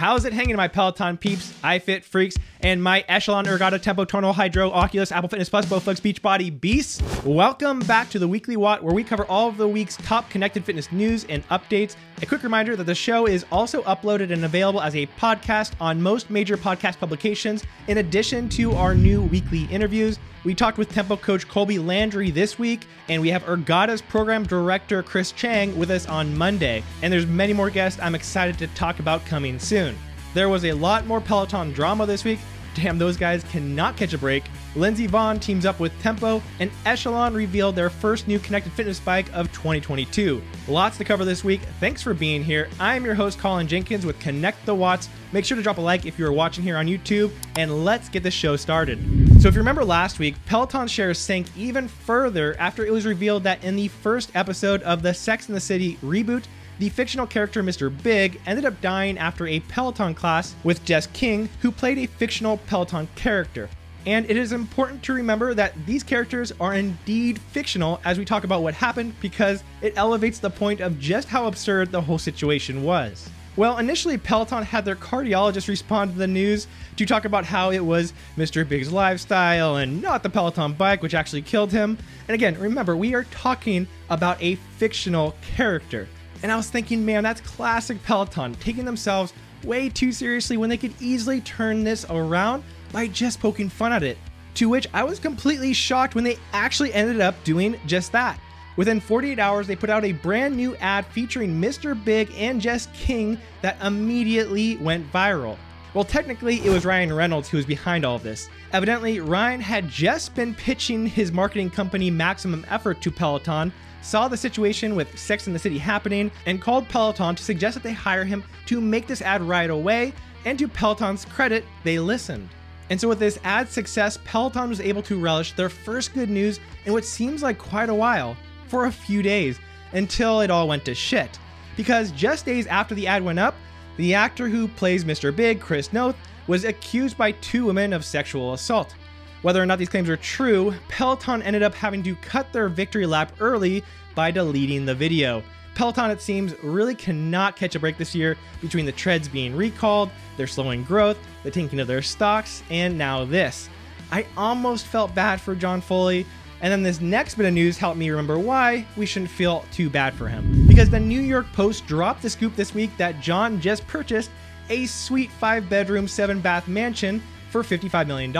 How's it hanging, my Peloton peeps, iFit freaks, and my Echelon Ergatta Tempo Tonal Hydro Oculus Apple Fitness Plus Bowflex Beachbody beasts? Welcome back to the Weekly Watt, where we cover all of the week's top connected fitness news and updates. A quick reminder that the show is also uploaded and available as a podcast on most major podcast publications, in addition to our new weekly interviews. We talked with Tempo coach Colby Landry this week, and we have Ergatta's program director Chris Chang with us on Monday. And there's many more guests I'm excited to talk about coming soon. There was a lot more Peloton drama this week. Damn, those guys cannot catch a break. Lindsey Vonn teams up with Tempo, and Echelon revealed their first new connected fitness bike of 2022. Lots to cover this week. Thanks for being here. I'm your host, Colin Jenkins with Connect the Watts. Make sure to drop a like if you're watching here on YouTube, and let's get the show started. So, if you remember last week, Peloton shares sank even further after it was revealed that in the first episode of the Sex and the City reboot, the fictional character Mr. Big ended up dying after a Peloton class with Jess King, who played a fictional Peloton character. And it is important to remember that these characters are indeed fictional as we talk about what happened because it elevates the point of just how absurd the whole situation was. Well, initially, Peloton had their cardiologist respond to the news to talk about how it was Mr. Big's lifestyle and not the Peloton bike, which actually killed him. And again, remember, we are talking about a fictional character. And I was thinking, man, that's classic Peloton, taking themselves way too seriously when they could easily turn this around by just poking fun at it. To which I was completely shocked when they actually ended up doing just that. Within 48 hours, they put out a brand new ad featuring Mr. Big and Jess King that immediately went viral. Well, technically, it was Ryan Reynolds who was behind all of this. Evidently, Ryan had just been pitching his marketing company Maximum Effort to Peloton, saw the situation with Sex in the City happening, and called Peloton to suggest that they hire him to make this ad right away. And to Peloton's credit, they listened. And so, with this ad success, Peloton was able to relish their first good news in what seems like quite a while for a few days until it all went to shit. Because just days after the ad went up, the actor who plays Mr. Big, Chris Noth, was accused by two women of sexual assault. Whether or not these claims are true, Peloton ended up having to cut their victory lap early by deleting the video. Peloton, it seems, really cannot catch a break this year between the treads being recalled, their slowing growth, the tanking of their stocks, and now this. I almost felt bad for John Foley, and then this next bit of news helped me remember why we shouldn't feel too bad for him. Because the New York Post dropped the scoop this week that John just purchased a sweet 5 bedroom, 7 bath mansion for $55 million.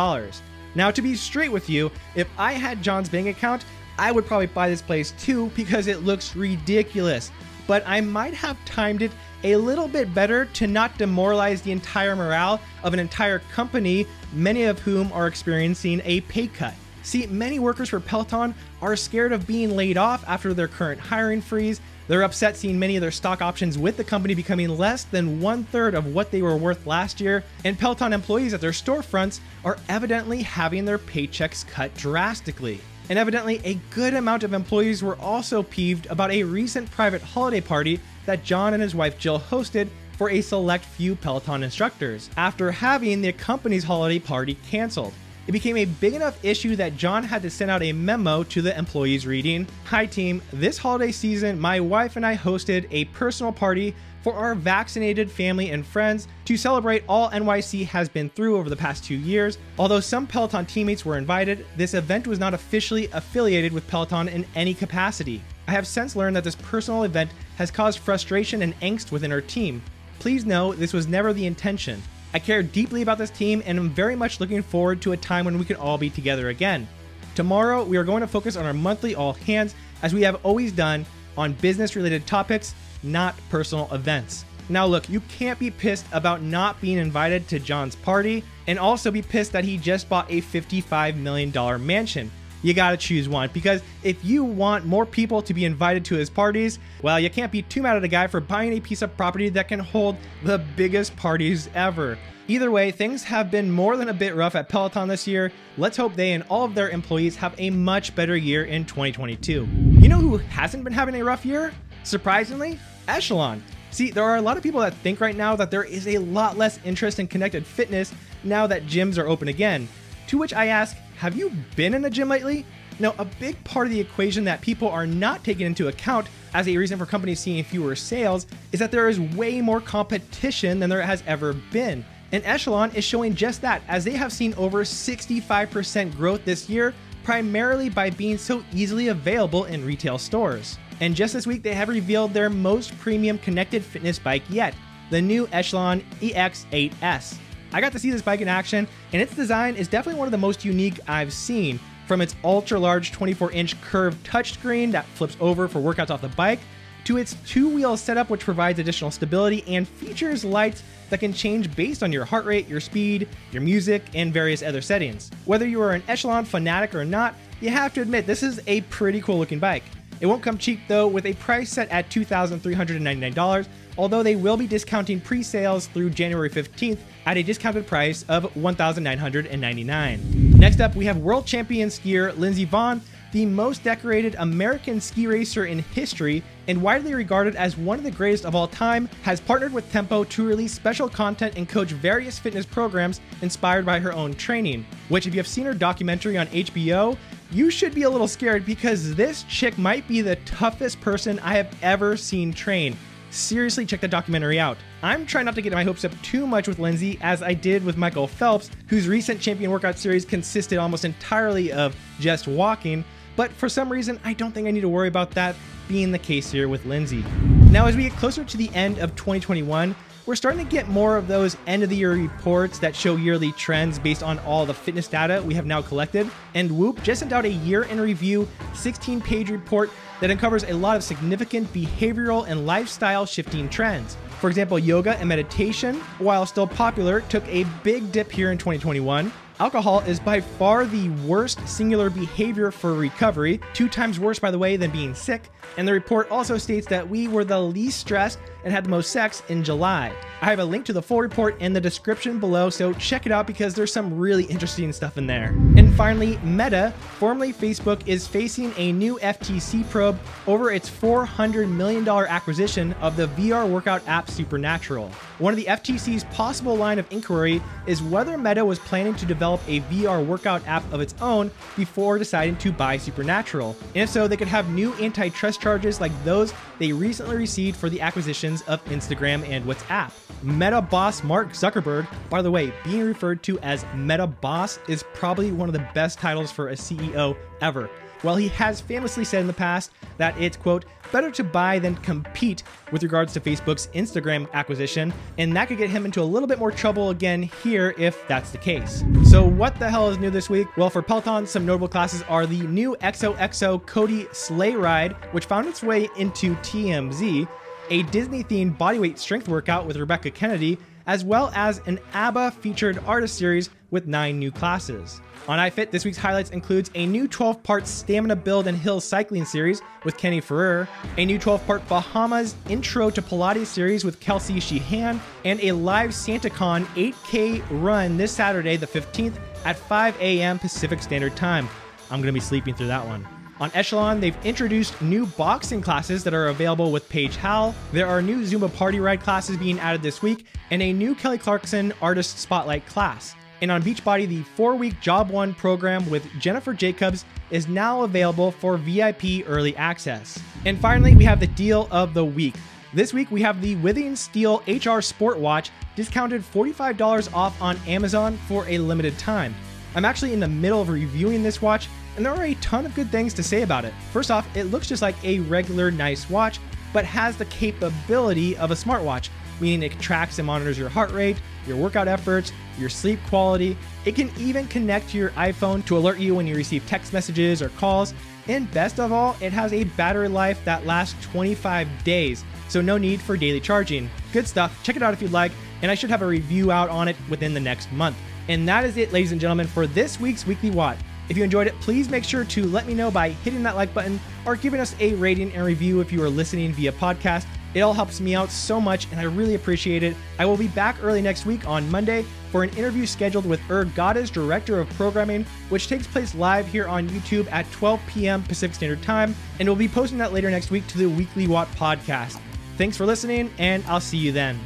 Now, to be straight with you, if I had John's bank account, I would probably buy this place too because it looks ridiculous. But I might have timed it a little bit better to not demoralize the entire morale of an entire company, many of whom are experiencing a pay cut. See, many workers for Peloton are scared of being laid off after their current hiring freeze. They're upset seeing many of their stock options with the company becoming less than one third of what they were worth last year. And Peloton employees at their storefronts are evidently having their paychecks cut drastically. And evidently, a good amount of employees were also peeved about a recent private holiday party that John and his wife Jill hosted for a select few Peloton instructors after having the company's holiday party canceled. It became a big enough issue that John had to send out a memo to the employees reading Hi, team. This holiday season, my wife and I hosted a personal party for our vaccinated family and friends to celebrate all NYC has been through over the past two years. Although some Peloton teammates were invited, this event was not officially affiliated with Peloton in any capacity. I have since learned that this personal event has caused frustration and angst within our team. Please know this was never the intention. I care deeply about this team and am very much looking forward to a time when we can all be together again. Tomorrow, we are going to focus on our monthly all hands, as we have always done, on business related topics, not personal events. Now, look, you can't be pissed about not being invited to John's party and also be pissed that he just bought a $55 million mansion you gotta choose one because if you want more people to be invited to his parties, well, you can't be too mad at a guy for buying a piece of property that can hold the biggest parties ever. Either way, things have been more than a bit rough at Peloton this year. Let's hope they and all of their employees have a much better year in 2022. You know who hasn't been having a rough year? Surprisingly, Echelon. See, there are a lot of people that think right now that there is a lot less interest in connected fitness now that gyms are open again. To which I ask, have you been in a gym lately? Now, a big part of the equation that people are not taking into account as a reason for companies seeing fewer sales is that there is way more competition than there has ever been. And Echelon is showing just that, as they have seen over 65% growth this year, primarily by being so easily available in retail stores. And just this week, they have revealed their most premium connected fitness bike yet, the new Echelon EX8S. I got to see this bike in action, and its design is definitely one of the most unique I've seen. From its ultra large 24 inch curved touchscreen that flips over for workouts off the bike, to its two wheel setup, which provides additional stability and features lights that can change based on your heart rate, your speed, your music, and various other settings. Whether you are an Echelon fanatic or not, you have to admit this is a pretty cool looking bike. It won't come cheap though, with a price set at $2,399, although they will be discounting pre sales through January 15th at a discounted price of 1,999. Next up, we have world champion skier Lindsey Vonn, the most decorated American ski racer in history and widely regarded as one of the greatest of all time, has partnered with Tempo to release special content and coach various fitness programs inspired by her own training. Which, if you have seen her documentary on HBO, you should be a little scared because this chick might be the toughest person I have ever seen train. Seriously, check the documentary out. I'm trying not to get my hopes up too much with Lindsey, as I did with Michael Phelps, whose recent champion workout series consisted almost entirely of just walking, but for some reason, I don't think I need to worry about that being the case here with Lindsey. Now, as we get closer to the end of 2021, we're starting to get more of those end of the year reports that show yearly trends based on all the fitness data we have now collected. And Whoop just sent out a year in review 16 page report that uncovers a lot of significant behavioral and lifestyle shifting trends. For example, yoga and meditation, while still popular, took a big dip here in 2021. Alcohol is by far the worst singular behavior for recovery, two times worse, by the way, than being sick. And the report also states that we were the least stressed and had the most sex in July. I have a link to the full report in the description below, so check it out because there's some really interesting stuff in there. And finally, Meta, formerly Facebook, is facing a new FTC probe over its $400 million acquisition of the VR workout app Supernatural. One of the FTC's possible line of inquiry is whether Meta was planning to develop a VR workout app of its own before deciding to buy Supernatural. And if so, they could have new antitrust charges like those they recently received for the acquisitions of Instagram and WhatsApp. Meta boss Mark Zuckerberg, by the way, being referred to as Meta boss is probably one of the best titles for a CEO ever. Well, he has famously said in the past that it's, quote, better to buy than compete with regards to Facebook's Instagram acquisition, and that could get him into a little bit more trouble again here if that's the case. So, what the hell is new this week? Well, for Peloton, some notable classes are the new XOXO Cody Sleigh Ride, which found its way into TMZ, a Disney themed bodyweight strength workout with Rebecca Kennedy, as well as an ABBA featured artist series with nine new classes. On iFit, this week's highlights includes a new 12-part stamina build and hill cycling series with Kenny Ferrer, a new 12-part Bahamas Intro to Pilates series with Kelsey Sheehan, and a live SantaCon 8K run this Saturday, the 15th, at 5 a.m. Pacific Standard Time. I'm to be sleeping through that one. On Echelon, they've introduced new boxing classes that are available with Paige Howell. There are new Zumba Party Ride classes being added this week, and a new Kelly Clarkson Artist Spotlight class. And on Beachbody, the four week Job One program with Jennifer Jacobs is now available for VIP early access. And finally, we have the deal of the week. This week, we have the Withings Steel HR Sport Watch discounted $45 off on Amazon for a limited time. I'm actually in the middle of reviewing this watch, and there are a ton of good things to say about it. First off, it looks just like a regular nice watch, but has the capability of a smartwatch, meaning it tracks and monitors your heart rate, your workout efforts, your sleep quality. It can even connect to your iPhone to alert you when you receive text messages or calls. And best of all, it has a battery life that lasts 25 days, so no need for daily charging. Good stuff. Check it out if you'd like, and I should have a review out on it within the next month. And that is it, ladies and gentlemen, for this week's Weekly Watt. If you enjoyed it, please make sure to let me know by hitting that like button or giving us a rating and review if you are listening via podcast. It all helps me out so much and I really appreciate it. I will be back early next week on Monday for an interview scheduled with Ergatta's Director of Programming, which takes place live here on YouTube at 12 p.m. Pacific Standard Time, and we'll be posting that later next week to the Weekly Watt podcast. Thanks for listening, and I'll see you then.